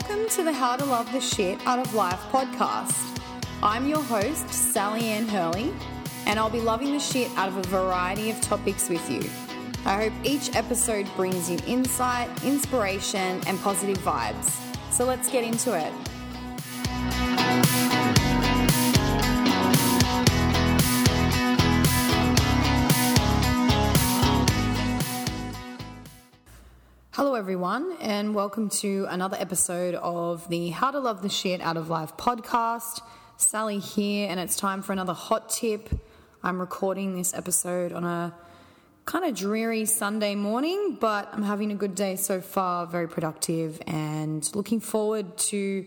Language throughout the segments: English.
Welcome to the How to Love the Shit Out of Life podcast. I'm your host, Sally Ann Hurley, and I'll be loving the shit out of a variety of topics with you. I hope each episode brings you insight, inspiration, and positive vibes. So let's get into it. Everyone, and welcome to another episode of the How to Love the Shit Out of Life podcast. Sally here, and it's time for another hot tip. I'm recording this episode on a kind of dreary Sunday morning, but I'm having a good day so far, very productive, and looking forward to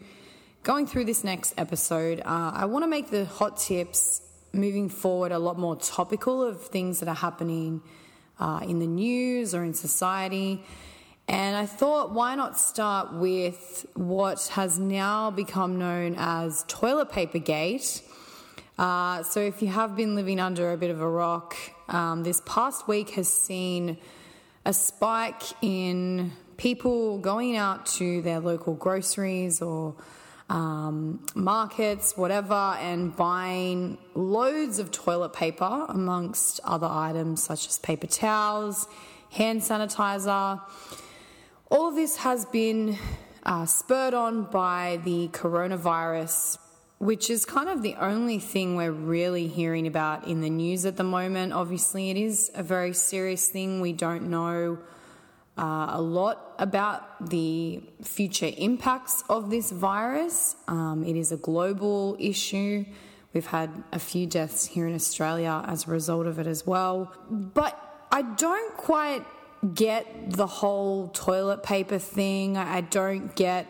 going through this next episode. Uh, I want to make the hot tips moving forward a lot more topical of things that are happening uh, in the news or in society. And I thought, why not start with what has now become known as toilet paper gate? Uh, so, if you have been living under a bit of a rock, um, this past week has seen a spike in people going out to their local groceries or um, markets, whatever, and buying loads of toilet paper amongst other items such as paper towels, hand sanitizer. All of this has been uh, spurred on by the coronavirus, which is kind of the only thing we're really hearing about in the news at the moment. Obviously, it is a very serious thing. We don't know uh, a lot about the future impacts of this virus. Um, it is a global issue. We've had a few deaths here in Australia as a result of it as well. But I don't quite get the whole toilet paper thing. I don't get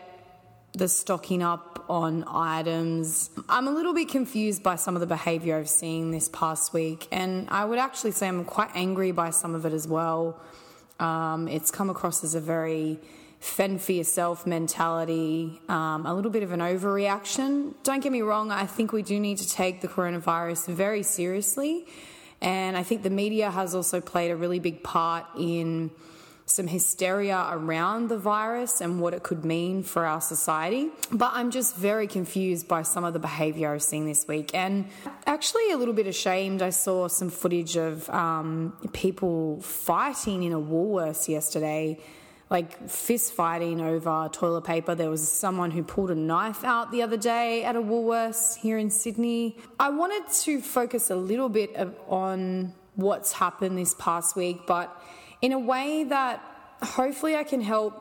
the stocking up on items. I'm a little bit confused by some of the behavior I've seen this past week, and I would actually say I'm quite angry by some of it as well. Um, it's come across as a very fend for yourself mentality, um, a little bit of an overreaction. Don't get me wrong, I think we do need to take the coronavirus very seriously. And I think the media has also played a really big part in some hysteria around the virus and what it could mean for our society. But I'm just very confused by some of the behavior I've seen this week. And actually, a little bit ashamed. I saw some footage of um, people fighting in a Woolworths yesterday like fist fighting over toilet paper. There was someone who pulled a knife out the other day at a Woolworths here in Sydney. I wanted to focus a little bit on what's happened this past week, but in a way that hopefully I can help.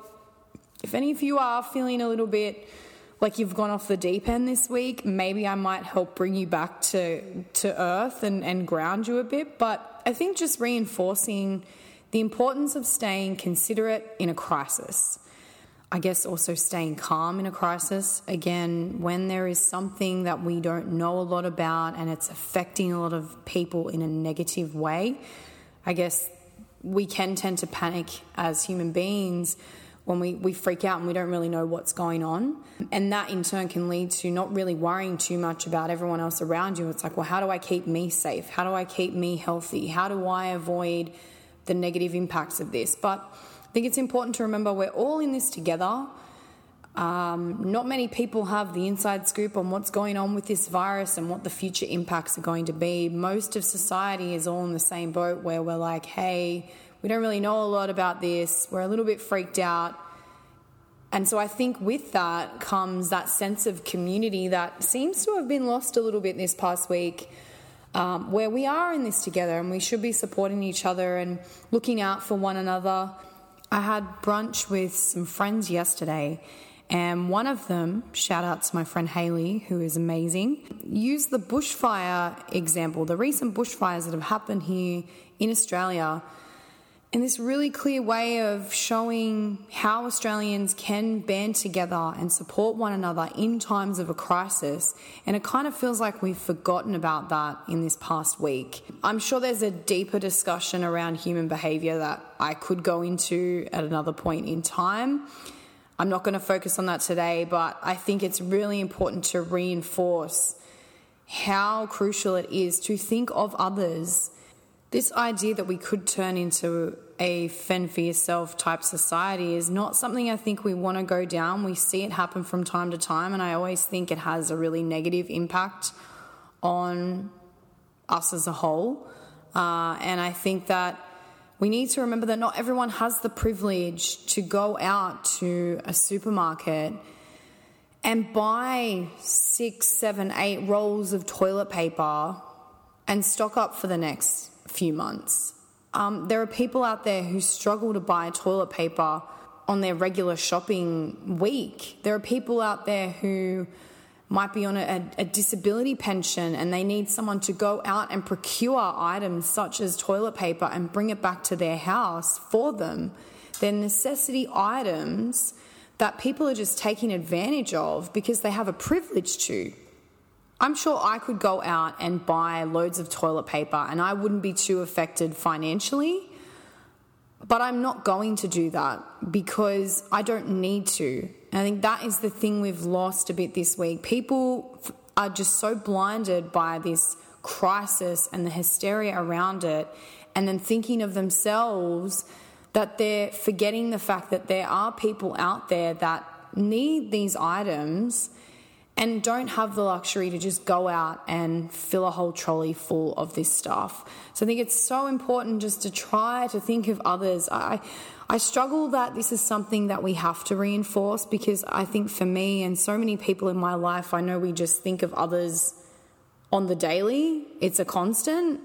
If any of you are feeling a little bit like you've gone off the deep end this week, maybe I might help bring you back to, to earth and, and ground you a bit. But I think just reinforcing the importance of staying considerate in a crisis. I guess also staying calm in a crisis. Again, when there is something that we don't know a lot about and it's affecting a lot of people in a negative way, I guess we can tend to panic as human beings when we, we freak out and we don't really know what's going on. And that in turn can lead to not really worrying too much about everyone else around you. It's like, well, how do I keep me safe? How do I keep me healthy? How do I avoid the negative impacts of this. But I think it's important to remember we're all in this together. Um, not many people have the inside scoop on what's going on with this virus and what the future impacts are going to be. Most of society is all in the same boat where we're like, hey, we don't really know a lot about this, we're a little bit freaked out. And so I think with that comes that sense of community that seems to have been lost a little bit this past week um, where we are in this together and we should be supporting each other and looking out for one another. I had brunch with some friends yesterday, and one of them, shout out to my friend Haley, who is amazing, used the bushfire example, the recent bushfires that have happened here in Australia in this really clear way of showing how Australians can band together and support one another in times of a crisis. And it kind of feels like we've forgotten about that in this past week. I'm sure there's a deeper discussion around human behavior that I could go into at another point in time. I'm not going to focus on that today, but I think it's really important to reinforce how crucial it is to think of others this idea that we could turn into a fend for yourself type society is not something I think we want to go down. We see it happen from time to time, and I always think it has a really negative impact on us as a whole. Uh, and I think that we need to remember that not everyone has the privilege to go out to a supermarket and buy six, seven, eight rolls of toilet paper and stock up for the next few months. Um, there are people out there who struggle to buy toilet paper on their regular shopping week. There are people out there who might be on a, a, disability pension and they need someone to go out and procure items such as toilet paper and bring it back to their house for them. They're necessity items that people are just taking advantage of because they have a privilege to. I'm sure I could go out and buy loads of toilet paper and I wouldn't be too affected financially. But I'm not going to do that because I don't need to. And I think that is the thing we've lost a bit this week. People are just so blinded by this crisis and the hysteria around it, and then thinking of themselves that they're forgetting the fact that there are people out there that need these items and don't have the luxury to just go out and fill a whole trolley full of this stuff. So I think it's so important just to try to think of others. I I struggle that this is something that we have to reinforce because I think for me and so many people in my life, I know we just think of others on the daily. It's a constant.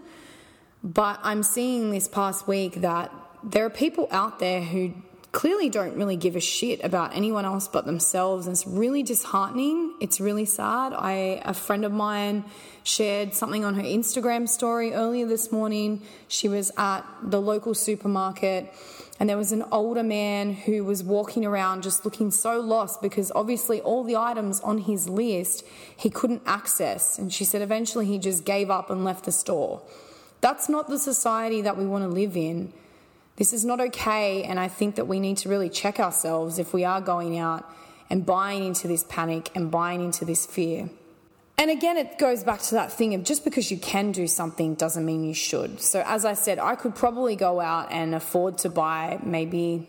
But I'm seeing this past week that there are people out there who clearly don't really give a shit about anyone else but themselves. And it's really disheartening. It's really sad. I a friend of mine shared something on her instagram story earlier this morning. She was at the local supermarket and there was an older man who was walking around just looking so lost because obviously all the items on his list he couldn't access. And she said eventually he just gave up and left the store. That's not the society that we want to live in this is not okay, and I think that we need to really check ourselves if we are going out and buying into this panic and buying into this fear. And again, it goes back to that thing of just because you can do something doesn't mean you should. So, as I said, I could probably go out and afford to buy maybe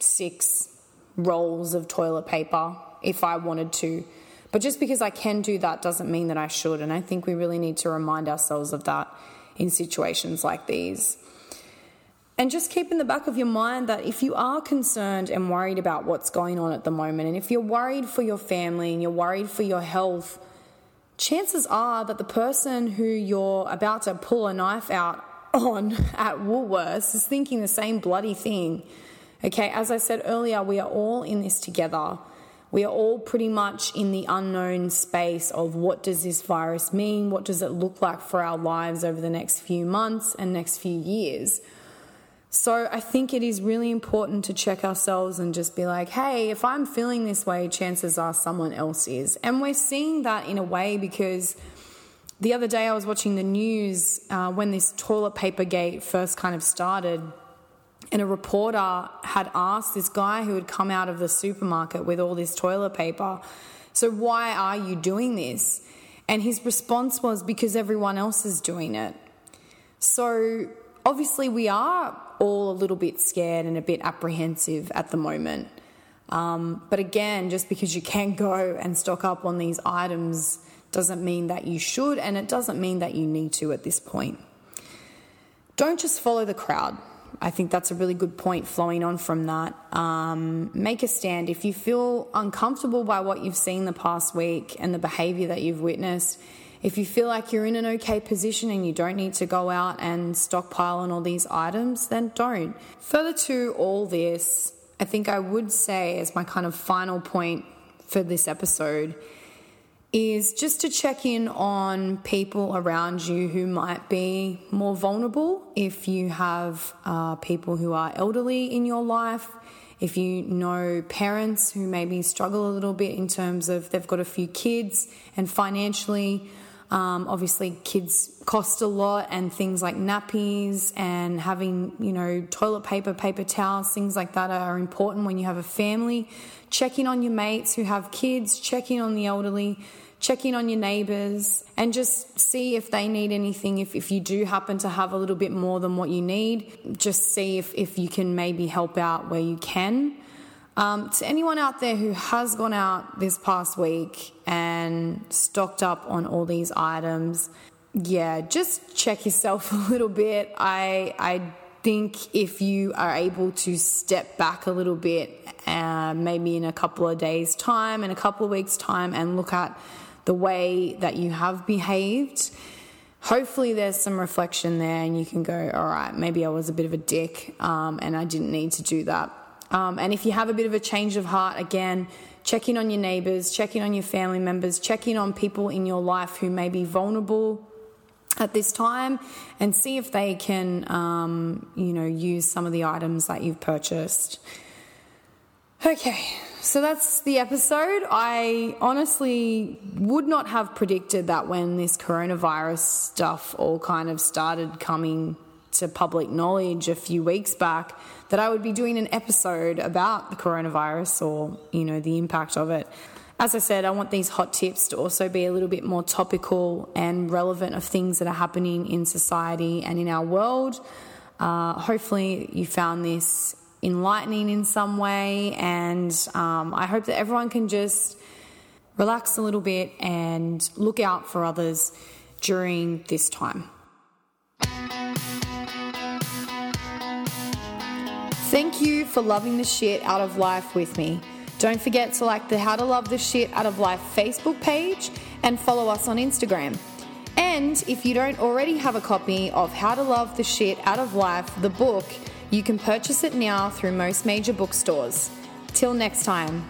six rolls of toilet paper if I wanted to. But just because I can do that doesn't mean that I should. And I think we really need to remind ourselves of that in situations like these. And just keep in the back of your mind that if you are concerned and worried about what's going on at the moment, and if you're worried for your family and you're worried for your health, chances are that the person who you're about to pull a knife out on at Woolworths is thinking the same bloody thing. Okay, as I said earlier, we are all in this together. We are all pretty much in the unknown space of what does this virus mean? What does it look like for our lives over the next few months and next few years? So I think it is really important to check ourselves and just be like, hey, if I'm feeling this way, chances are someone else is. And we're seeing that in a way because the other day I was watching the news uh, when this toilet paper gate first kind of started. And a reporter had asked this guy who had come out of the supermarket with all this toilet paper, So, why are you doing this? And his response was, Because everyone else is doing it. So, obviously, we are all a little bit scared and a bit apprehensive at the moment. Um, but again, just because you can go and stock up on these items doesn't mean that you should, and it doesn't mean that you need to at this point. Don't just follow the crowd. I think that's a really good point flowing on from that. Um, make a stand. If you feel uncomfortable by what you've seen the past week and the behavior that you've witnessed, if you feel like you're in an okay position and you don't need to go out and stockpile on all these items, then don't. Further to all this, I think I would say, as my kind of final point for this episode, is just to check in on people around you who might be more vulnerable. If you have uh, people who are elderly in your life, if you know parents who maybe struggle a little bit in terms of they've got a few kids and financially um, obviously, kids cost a lot, and things like nappies and having, you know, toilet paper, paper towels, things like that are important when you have a family. Checking on your mates who have kids, checking on the elderly, check in on your neighbors, and just see if they need anything. If, if you do happen to have a little bit more than what you need, just see if, if you can maybe help out where you can. Um, to anyone out there who has gone out this past week and stocked up on all these items, yeah, just check yourself a little bit. I I think if you are able to step back a little bit, uh, maybe in a couple of days' time, in a couple of weeks' time, and look at the way that you have behaved. Hopefully, there's some reflection there, and you can go, all right, maybe I was a bit of a dick um, and I didn't need to do that. Um, and if you have a bit of a change of heart, again, check in on your neighbors, check in on your family members, check in on people in your life who may be vulnerable at this time and see if they can, um, you know, use some of the items that you've purchased. Okay, so that's the episode. I honestly would not have predicted that when this coronavirus stuff all kind of started coming to public knowledge a few weeks back that I would be doing an episode about the coronavirus or, you know, the impact of it. As I said, I want these hot tips to also be a little bit more topical and relevant of things that are happening in society and in our world. Uh, hopefully, you found this enlightening in some way. And um, I hope that everyone can just relax a little bit and look out for others during this time. You for loving the shit out of life with me. Don't forget to like the How to Love the Shit Out of Life Facebook page and follow us on Instagram. And if you don't already have a copy of How to Love the Shit Out of Life, the book, you can purchase it now through most major bookstores. Till next time.